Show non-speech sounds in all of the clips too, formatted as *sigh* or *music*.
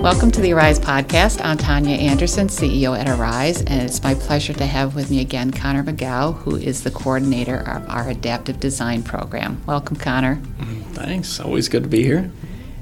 Welcome to the Arise podcast. I'm Tania Anderson, CEO at Arise, and it's my pleasure to have with me again Connor McGough, who is the coordinator of our adaptive design program. Welcome, Connor. Thanks. Always good to be here.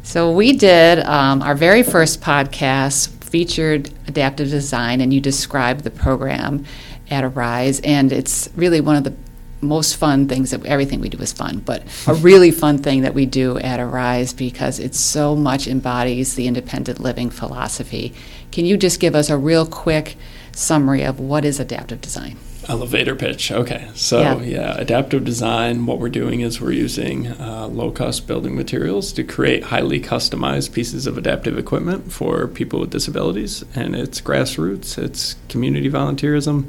So, we did um, our very first podcast featured adaptive design, and you described the program at Arise, and it's really one of the most fun things that everything we do is fun, but a really fun thing that we do at Arise because it so much embodies the independent living philosophy. Can you just give us a real quick summary of what is adaptive design? Elevator pitch. Okay. So, Yeah. yeah, adaptive design, what we're doing is we're using uh, low cost building materials to create highly customized pieces of adaptive equipment for people with disabilities. And it's grassroots, it's community volunteerism,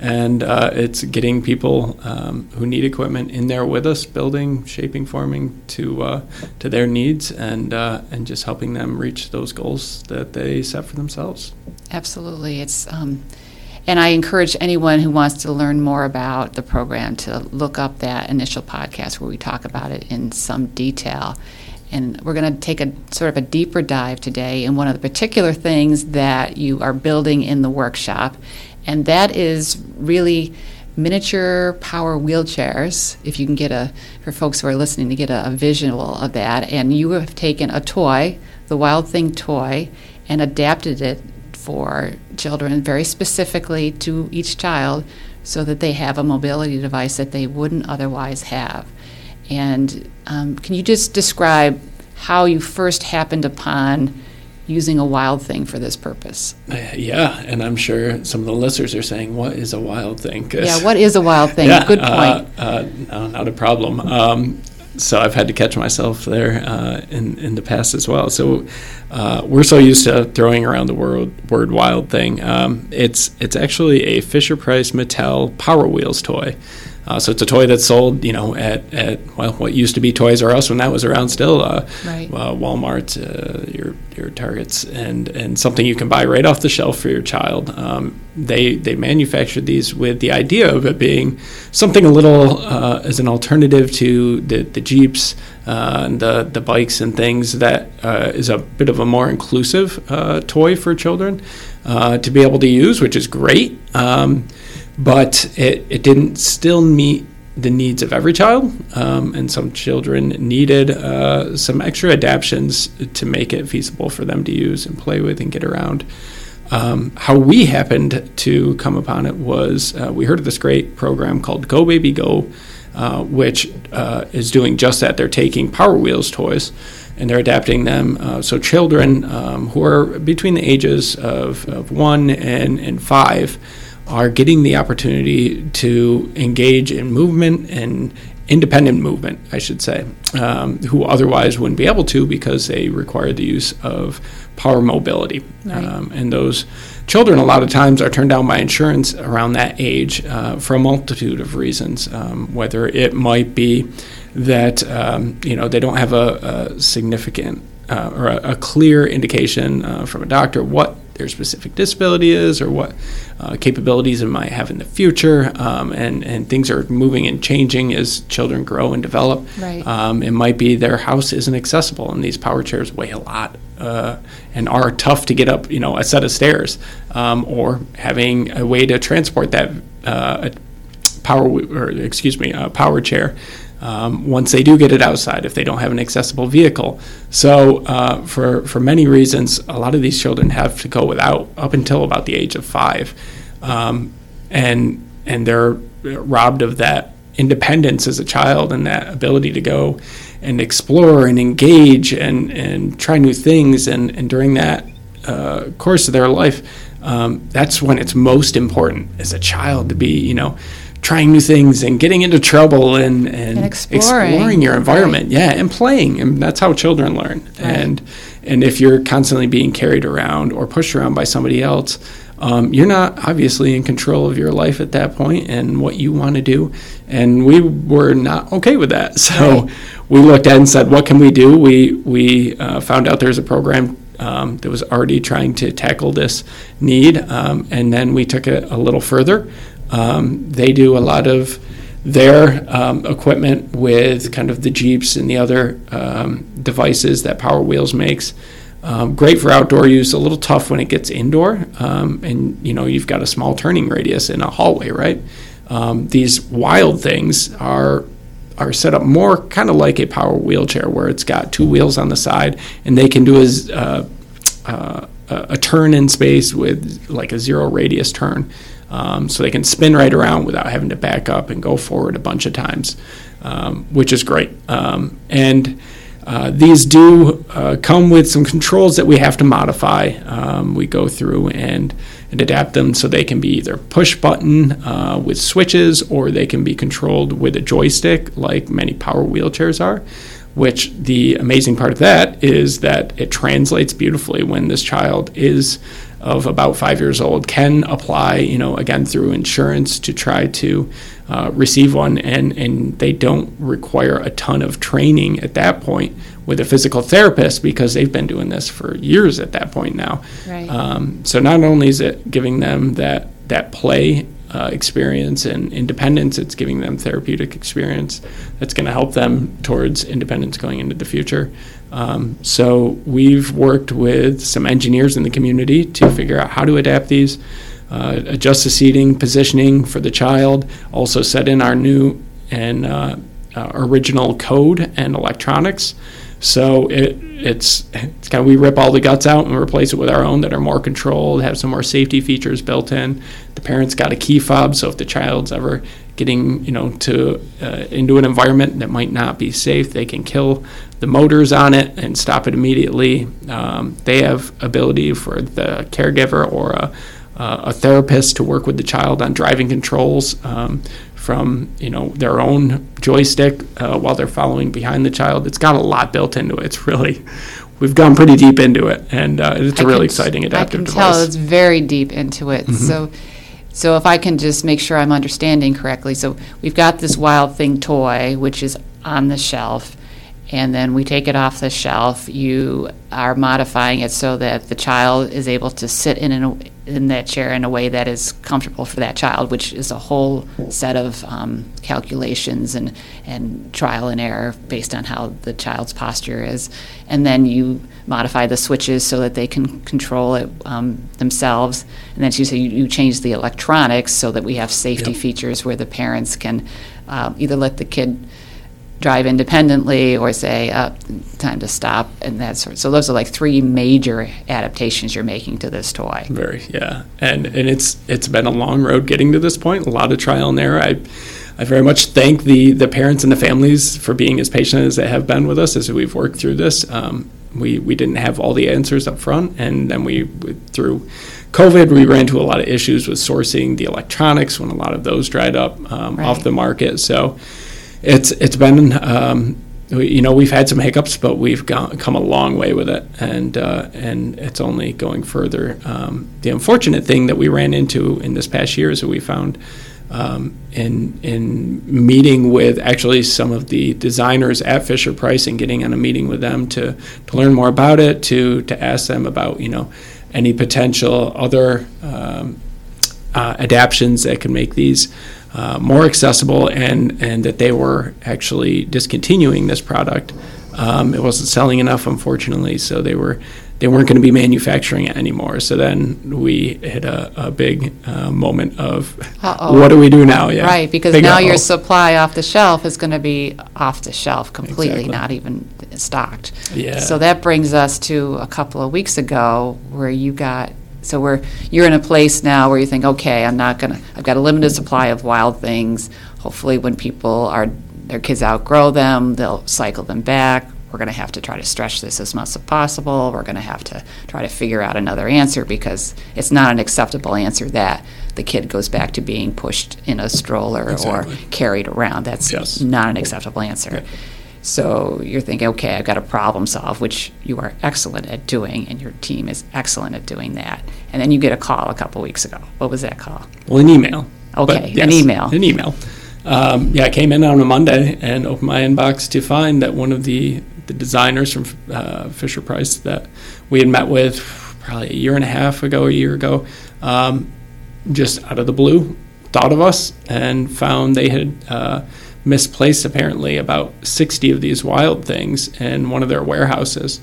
and uh, it's getting people um, who need equipment in there with us, building, shaping, forming to uh, to their needs, and uh, and just helping them reach those goals that they set for themselves. Absolutely. It's um, and I encourage anyone who wants to learn more about the program to look up that initial podcast where we talk about it in some detail. And we're going to take a sort of a deeper dive today in one of the particular things that you are building in the workshop, and that is really miniature power wheelchairs. If you can get a, for folks who are listening, to get a, a visual of that, and you have taken a toy, the Wild Thing toy, and adapted it for children very specifically to each child so that they have a mobility device that they wouldn't otherwise have. And um, can you just describe how you first happened upon using a wild thing for this purpose? Uh, Yeah, and I'm sure some of the listeners are saying, "What is a wild thing?" Yeah, *laughs* what is a wild thing? Yeah, Good uh, point. Uh, no, not a problem. Um, so I've had to catch myself there uh, in in the past as well. So uh, we're so used to throwing around the word word wild thing. Um, it's it's actually a Fisher Price Mattel Power Wheels toy. Uh, so it's a toy that's sold, you know, at, at well, what used to be Toys R Us when that was around still, uh, Right. uh, Walmart, uh, your your Targets, and and something you can buy right off the shelf for your child. Um, they they manufactured these with the idea of it being something a little uh, as an alternative to the the Jeeps uh, and the the bikes and things that uh, is a bit of a more inclusive uh, toy for children uh, to be able to use, which is great. Um, but it, it didn't still meet the needs of every child, um, and some children needed uh, some extra adaptations to make it feasible for them to use and play with and get around. Um, how we happened to come upon it was uh, we heard of this great program called Go Baby Go, uh, which uh, is doing just that. They're taking Power Wheels toys and they're adapting them. Uh, so children um, who are between the ages of, of one and, and five are getting the opportunity to engage in movement and independent movement, I should say, um, who otherwise wouldn't be able to because they require the use of power mobility. Right. Um, and those children, a lot of times, are turned down by insurance around that age uh, for a multitude of reasons. Um, whether it might be that um, you know they don't have a, a significant uh, or a, a clear indication uh, from a doctor what their specific disability is or what uh, capabilities it might have in the future. Um, and, and things are moving and changing as children grow and develop. Right. Um, it might be their house isn't accessible and these power chairs weigh a lot uh, and are tough to get up, you know, a set of stairs. Um, or having a way to transport that uh, power, or excuse me, a power chair um, once they do get it outside if they don't have an accessible vehicle. So, uh, for, for many reasons, a lot of these children have to go without up until about the age of five. Um, and, and they're robbed of that independence as a child and that ability to go and explore and engage and, and try new things. And, and during that uh, course of their life, um, that's when it's most important as a child to be, you know, trying new things and getting into trouble and, and, And exploring, your environment. Yeah, and playing. And that's how children learn. Right. And and if you're constantly being carried around or pushed around by somebody else, um, you're not obviously in control of your life at that point and what you want to do. And we were not okay with that. *laughs* So Right. we looked at it and said, what can we do? We we uh, found out there's a program um, that was already trying to tackle this need, um, and then we took it a little further. Um, they do a lot of their um, equipment with kind of the Jeeps and the other um, devices that Power Wheels makes. Um, great for outdoor use, a little tough when it gets indoor, um, and you know you've got a small turning radius in a hallway, right? Um, these wild things are are set up more kind of like a power wheelchair, where it's got two wheels on the side, and they can do a, uh, uh, a turn in space with like a zero radius turn. Um, so they can spin right around without having to back up and go forward a bunch of times, um, which is great. Um, and uh, these do uh, come with some controls that we have to modify. Um, we go through and, and adapt them so they can be either push button uh, with switches or they can be controlled with a joystick, like many power wheelchairs are. Which the amazing part of that is that it translates beautifully when this child is of about five years old can apply, you know, again through insurance to try to uh, receive one, and and they don't require a ton of training at that point with a physical therapist because they've been doing this for years at that point now. Right. Um, so not only is it giving them that that play uh, experience and independence. It's giving them therapeutic experience that's going to help them towards independence going into the future. Um, so we've worked with some engineers in the community to figure out how to adapt these, uh, adjust the seating positioning for the child, also set in our new and uh, uh original code and electronics. So it, it's it's kind of we rip all the guts out and replace it with our own that are more controlled, have some more safety features built in. The parents got a key fob, so if the child's ever getting you know to uh, into an environment that might not be safe, they can kill the motors on it and stop it immediately. Um, they have ability for the caregiver or a, uh, a therapist to work with the child on driving controls. Um, from you know their own joystick uh, while they're following behind the child. It's got a lot built into it. It's really we've gone pretty deep into it, and uh, it's a I really exciting adaptive device. I can tell it's very deep into it. Mm-hmm. So. So if I can just make sure I'm understanding correctly, so we've got this Wild Thing toy, which is on the shelf, and then we take it off the shelf. You are modifying it so that the child is able to sit in an, in that chair in a way that is comfortable for that child, which is a whole set of um, calculations and, and trial and error based on how the child's posture is. And then you modify the switches so that they can control it um, themselves. And then you say you, you, change the electronics so that we have safety yep. features where the parents can uh, either let the kid drive independently or say, uh, time to stop and that sort. So those are like three major adaptations you're making to this toy. Very, yeah, and and it's it's been a long road getting to this point. A lot of trial and error. I. I very much thank the, the parents and the families for being as patient as they have been with us as we've worked through this. Um, we, we didn't have all the answers up front, and then we, through COVID, we ran into a lot of issues with sourcing the electronics when a lot of those dried up um, right. off the market. So it's it's been um, you know we've had some hiccups, but we've come a long way with it, and uh, and it's only going further. Um, the unfortunate thing that we ran into in this past year is that we found. Um, in in meeting with actually some of the designers at Fisher Price and getting on a meeting with them to to learn more about it, to to ask them about you know any potential other um, uh, adaptations that could make these uh, more accessible and, and that they were actually discontinuing this product. Um, it wasn't selling enough, unfortunately, so they were they weren't going to be manufacturing it anymore. So then we hit a, a big uh, moment of Uh-oh. what do we do now? Yeah, right, because big now uh-oh. your supply off the shelf is going to be off the shelf completely, exactly. not even stocked. Yeah. So that brings us to a couple of weeks ago where you got so we're you're in a place now where you think, okay, I'm not gonna. I've got a limited supply of wild things. Hopefully, when people are their kids outgrow them, they'll cycle them back. We're going to have to try to stretch this as much as possible. We're going to have to try to figure out another answer because it's not an acceptable answer that the kid goes back to being pushed in a stroller exactly. or carried around. That's yes. not an acceptable answer. Yeah. So you're thinking, okay, I've got to problem solve, which you are excellent at doing, and your team is excellent at doing that. And then you get a call a couple weeks ago. What was that call? Well, an email. Okay, yes, an email. An email. Um, yeah, I came in on a Monday and opened my inbox to find that one of the, the designers from uh, Fisher Price that we had met with probably a year and a half ago, a year ago, um, just out of the blue, thought of us and found they had. Uh, misplaced apparently about 60 of these wild things in one of their warehouses.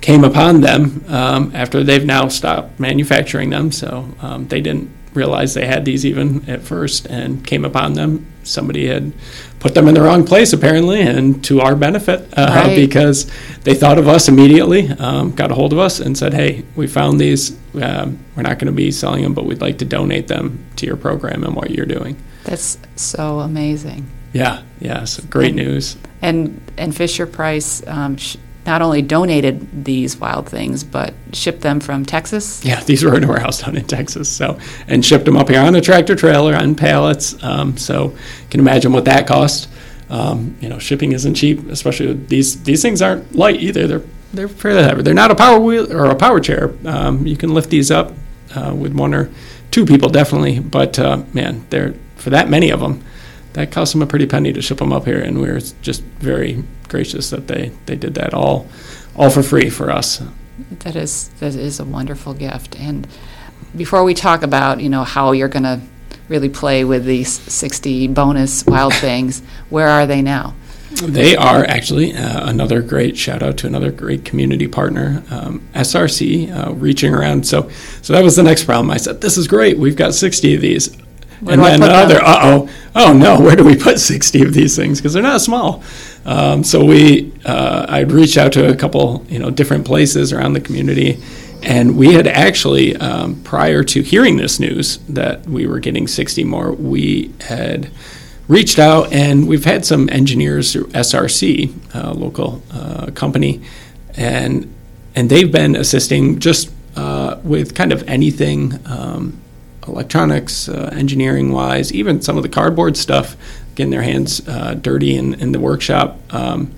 came upon them um, after they've now stopped manufacturing them. So um, they didn't realize they had these even at first and came upon them. Somebody had put them in the wrong place apparently, and to our benefit uh, Right. because they thought of us immediately, um, got a hold of us, and said, "Hey, we found these. Um, we're not going to be selling them, but we'd like to donate them to your program and what you're doing." That's so amazing. Yeah, yeah, so great news. And and Fisher Price um, sh- not only donated these wild things, but shipped them from Texas. Yeah, *laughs* these were in a warehouse down in Texas. So, and shipped them up here on a tractor trailer on pallets. Um, so, you can imagine what that cost. Um, you know, shipping isn't cheap, especially these. These things aren't light either. They're they're fairly heavy. They're not a power wheel or a power chair. Um, you can lift these up uh, with one or two people definitely. But uh, man, they're for that many of them. That cost them a pretty penny to ship them up here, and we were just very gracious that they, they did that all all for free for us. That is that is a wonderful gift. And before we talk about you know how you're going to really play with these 60 bonus wild *laughs* things, where are they now? They are actually uh, another great shout out to another great community partner, um, SRC, uh, reaching around. So, so that was the next problem. I said, "This is great. We've got 60 of these." Where and then another, uh oh, oh no, *laughs* where do we put 60 of these things? Because they're not small. Um, so we, uh, I'd reached out to a couple, you know, different places around the community, and we had actually, um, prior to hearing this news that we were getting 60 more, we had reached out and we've had some engineers through SRC, a local uh, company, and and they've been assisting just uh, with kind of anything um, electronics, uh, engineering wise, even some of the cardboard stuff, getting their hands uh, dirty in, in the workshop. Um,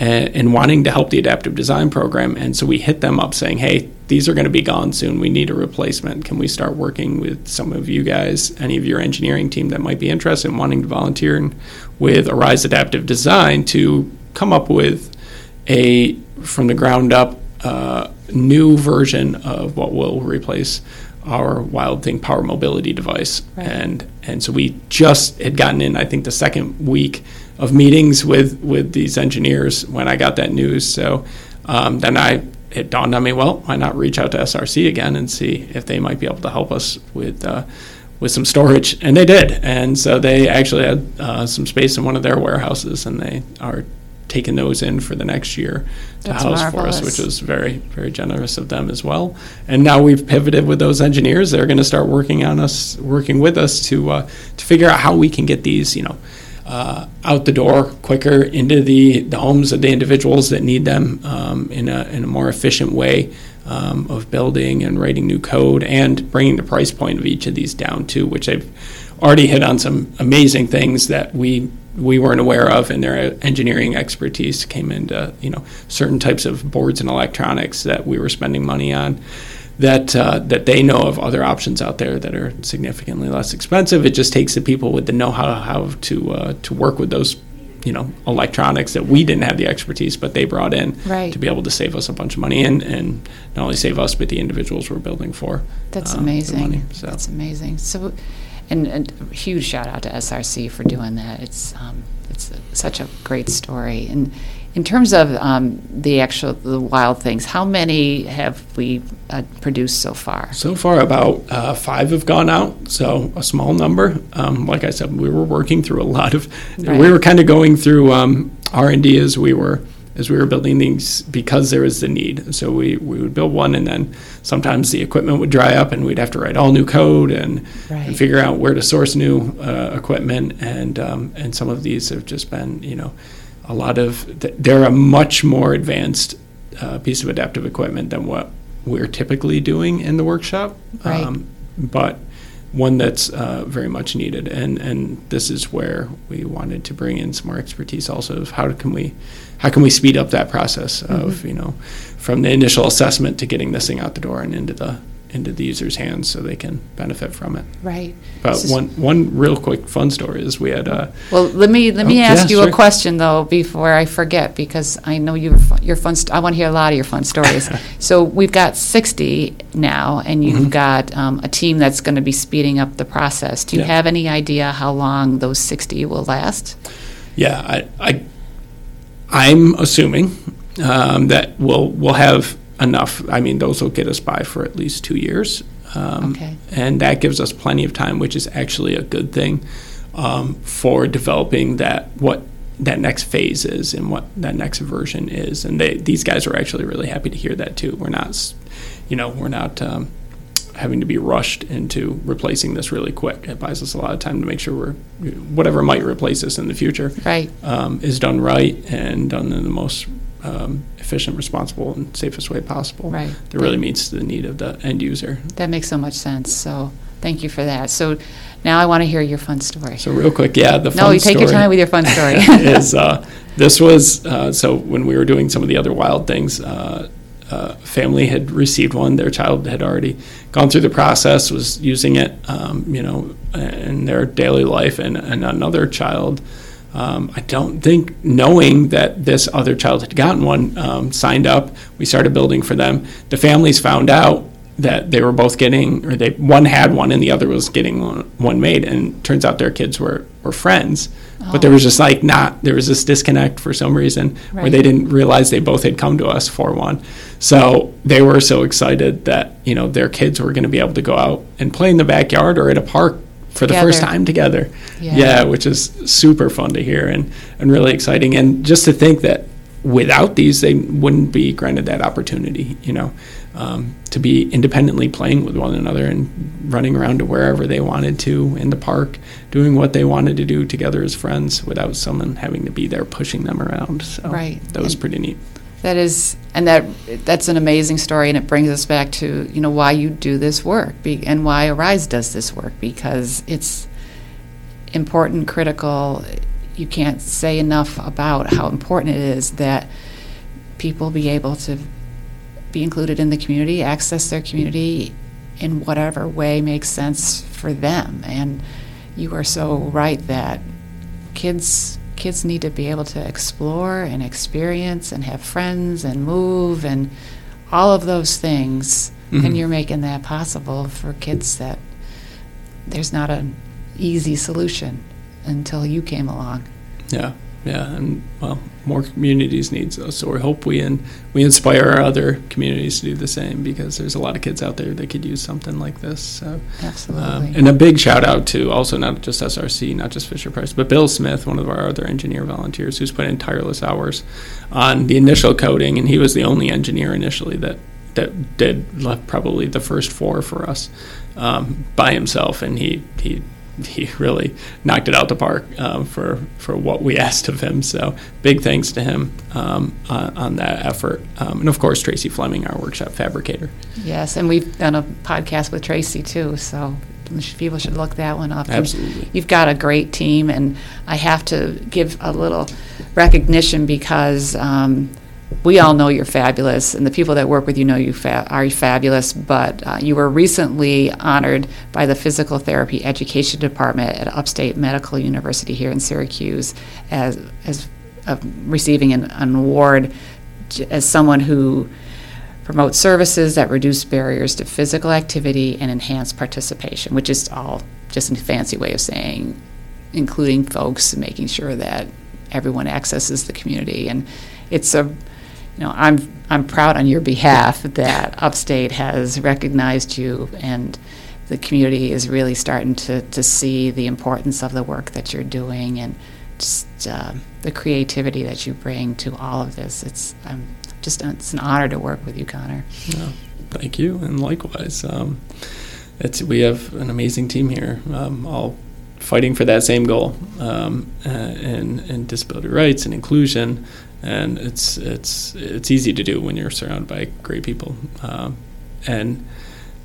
and, and wanting to help the adaptive design program. And so we hit them up saying, hey, these are going to be gone soon. We need a replacement. Can we start working with some of you guys, any of your engineering team that might be interested in wanting to volunteer with Arise Adaptive Design to come up with a from the ground up uh, new version of what will replace our Wild Thing power mobility device. Right. And and so we just had gotten in, I think, the second week of meetings with with these engineers when I got that news. So um, then I it dawned on me, well, why not reach out to SRC again and see if they might be able to help us with. Uh, with some storage, and they did, and so they actually had uh, some space in one of their warehouses, and they are taking those in for the next year to That's house for us, which was very, very generous of them as well. And now we've pivoted with those engineers; they're going to start working on us, working with us to uh, to figure out how we can get these, you know, uh, out the door quicker into the, the homes of the individuals that need them um, in a in a more efficient way. Um, of building and writing new code and bringing the price point of each of these down too, which I've already hit on some amazing things that we we weren't aware of, and their engineering expertise came into you know certain types of boards and electronics that we were spending money on. That uh, that they know of other options out there that are significantly less expensive. It just takes the people with the know-how how to uh, to work with those you know electronics that we didn't have the expertise, but they brought in Right. to be able to save us a bunch of money and and not only save us but the individuals we're building for. That's um, amazing. money. So. That's amazing. So, and, and a huge shout out to SRC for doing that. It's um, it's such a great story. And in terms of um, the actual the wild things, how many have we uh, produced so far? So far, about uh, five have gone out, so a small number. Um, like I said, we were working through a lot of. Right. We were kind of going through um, R and D as we were as we were building these because there was the need. So we, we would build one, and then sometimes the equipment would dry up, and we'd have to write all new code and, Right. and figure out where to source new uh, equipment. And um, and some of these have just been, you know, a lot of. th- They're a much more advanced uh, piece of adaptive equipment than what we're typically doing in the workshop. Right. but one that's uh, very much needed, and and this is where we wanted to bring in some more expertise. Also, of how can we, how can we speed up that process of you know, from the initial assessment to getting this thing out the door and into the into the user's hands so they can benefit from it. Right. But is- one one real quick fun story is we had uh, Well, let me let me Oh, ask yeah, you a question though before I forget because I know your fu- your fun. St- I want to hear a lot of your fun stories. *laughs* so we've got sixty now, and you've Mm-hmm. got um, a team that's going to be speeding up the process. Do you Yeah. have any idea how long those sixty will last? Yeah, I, I I'm assuming um, that will we'll have enough. I mean, those will get us by for at least two years, um, Okay. and that gives us plenty of time, which is actually a good thing um, for developing that what that next phase is and what that next version is. And they, these guys are actually really happy to hear that too. We're not, you know, we're not. Um, having to be rushed into replacing this really quick. It buys us a lot of time to make sure we're whatever might replace this in the future Right. um, is done right and done in the most um, efficient, responsible, and safest way possible. Right. That really meets the need of the end user. That makes so much sense. So thank you for that. So now I want to hear your fun story. So real quick, yeah, the no, fun you take your time with your fun story. *laughs* is uh, this was uh, so when we were doing some of the other wild things. Uh, uh, family had received one. Their child had already gone through the process, was using it, um, you know, in their daily life, and, and another child. Um, I don't think knowing that this other child had gotten one um, signed up. We started building for them. The families found out that they were both getting, or they one had one and the other was getting one, one made, and turns out their kids were were friends. But there was just like not there was this disconnect for some reason where they didn't realize they both had come to us for one. So they were so excited that you know their kids were going to be able to go out and play in the backyard or at a park for the first time together. Yeah. Yeah, which is super fun to hear and and really exciting. And just to think that without these, they wouldn't be granted that opportunity. You know, um, to be independently playing with one another and running around to wherever they wanted to in the park, doing what they wanted to do together as friends without someone having to be there pushing them around. So Right. that was And- pretty neat. That is, and that that's an amazing story, and it brings us back to you know why you do this work be, and why Arise does this work because it's important, critical. You can't say enough about how important it is that people be able to be included in the community, access their community in whatever way makes sense for them. And you are so right that kids kids need to be able to explore and experience and have friends and move and all of those things. Mhm. and you're making that possible for kids that there's not an easy solution until you came along. Yeah, yeah, and well, more communities need those. So we hope we in, we inspire our other communities to do the same because there's a lot of kids out there that could use something like this. So, absolutely um, and a big shout out to also not just SRC, not just Fisher Price, but Bill Smith, one of our other engineer volunteers, who's put in tireless hours on the initial coding, and he was the only engineer initially that that did probably the first four for us um, by himself, and he he *laughs* he really knocked it out the park um, for for what we *laughs* asked of him. So big thanks to him um, on, on that effort, um, and of course Tracy Fleming, our workshop fabricator. yes and we've done a podcast with tracy too so people should look that one up And Absolutely. you've got a great team and i have to give a little recognition because um, we all know you're fabulous, and the people that work with you know you fa- are fabulous. But uh, you were recently honored by the Physical Therapy Education Department at Upstate Medical University here in Syracuse as as uh, receiving an, an award as someone who promotes services that reduce barriers to physical activity and enhance participation, which is all just a fancy way of saying including folks, and making sure that everyone accesses the community. And it's a, you know, I'm I'm proud on your behalf that Upstate has recognized you and the community is really starting to, to see the importance of the work that you're doing and just uh, the creativity that you bring to all of this. It's um, just it's an honor to work with you, Connor. Yeah, thank you, and likewise. Um, it's we have an amazing team here, um, all fighting for that same goal, um, uh, and disability rights and inclusion, and it's it's it's easy to do when you're surrounded by great people, um, and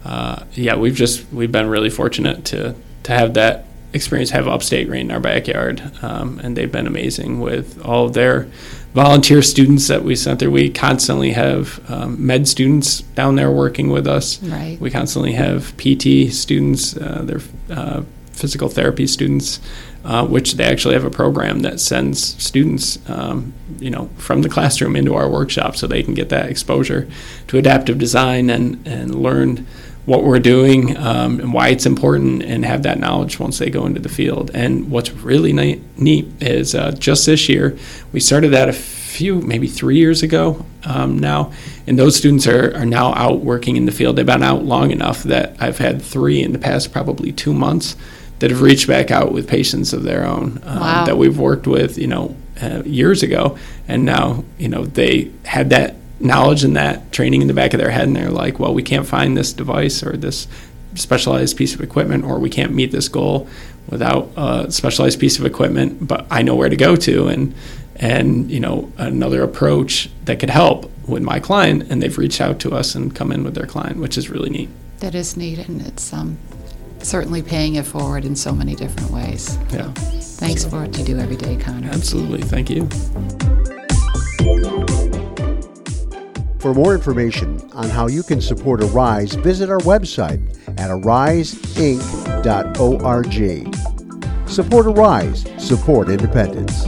uh, yeah, we've just we've been really fortunate to to have that experience, have Upstate right in our backyard, um, and they've been amazing with all of their volunteer students that we sent there. We constantly have um, med students down there working with us. Right. We constantly have PT students, uh, their uh, physical therapy students, uh, which they actually have a program that sends students, um, you know, from the classroom into our workshop, so they can get that exposure to adaptive design and and learn what we're doing um, and why it's important, and have that knowledge once they go into the field. And what's really neat is uh, just this year we started that a few, maybe three years ago um, now, and those students are, are now out working in the field. They've been out long enough that I've had three in the past probably two months that have reached back out with patients of their own um, Wow. that we've worked with, you know, uh, years ago, and now you know they had that knowledge and that training in the back of their head, and they're like, well, we can't find this device or this specialized piece of equipment, or we can't meet this goal without a specialized piece of equipment, but I know where to go to, and and you know another approach that could help with my client, and they've reached out to us and come in with their client, which is really neat. That is neat, and it's um, certainly paying it forward in so many different ways. Yeah, Thanks for what you do every day, Connor. absolutely. Thank you. For more information on how you can support Arise, visit our website at ariseinc.org. Support Arise, support independence.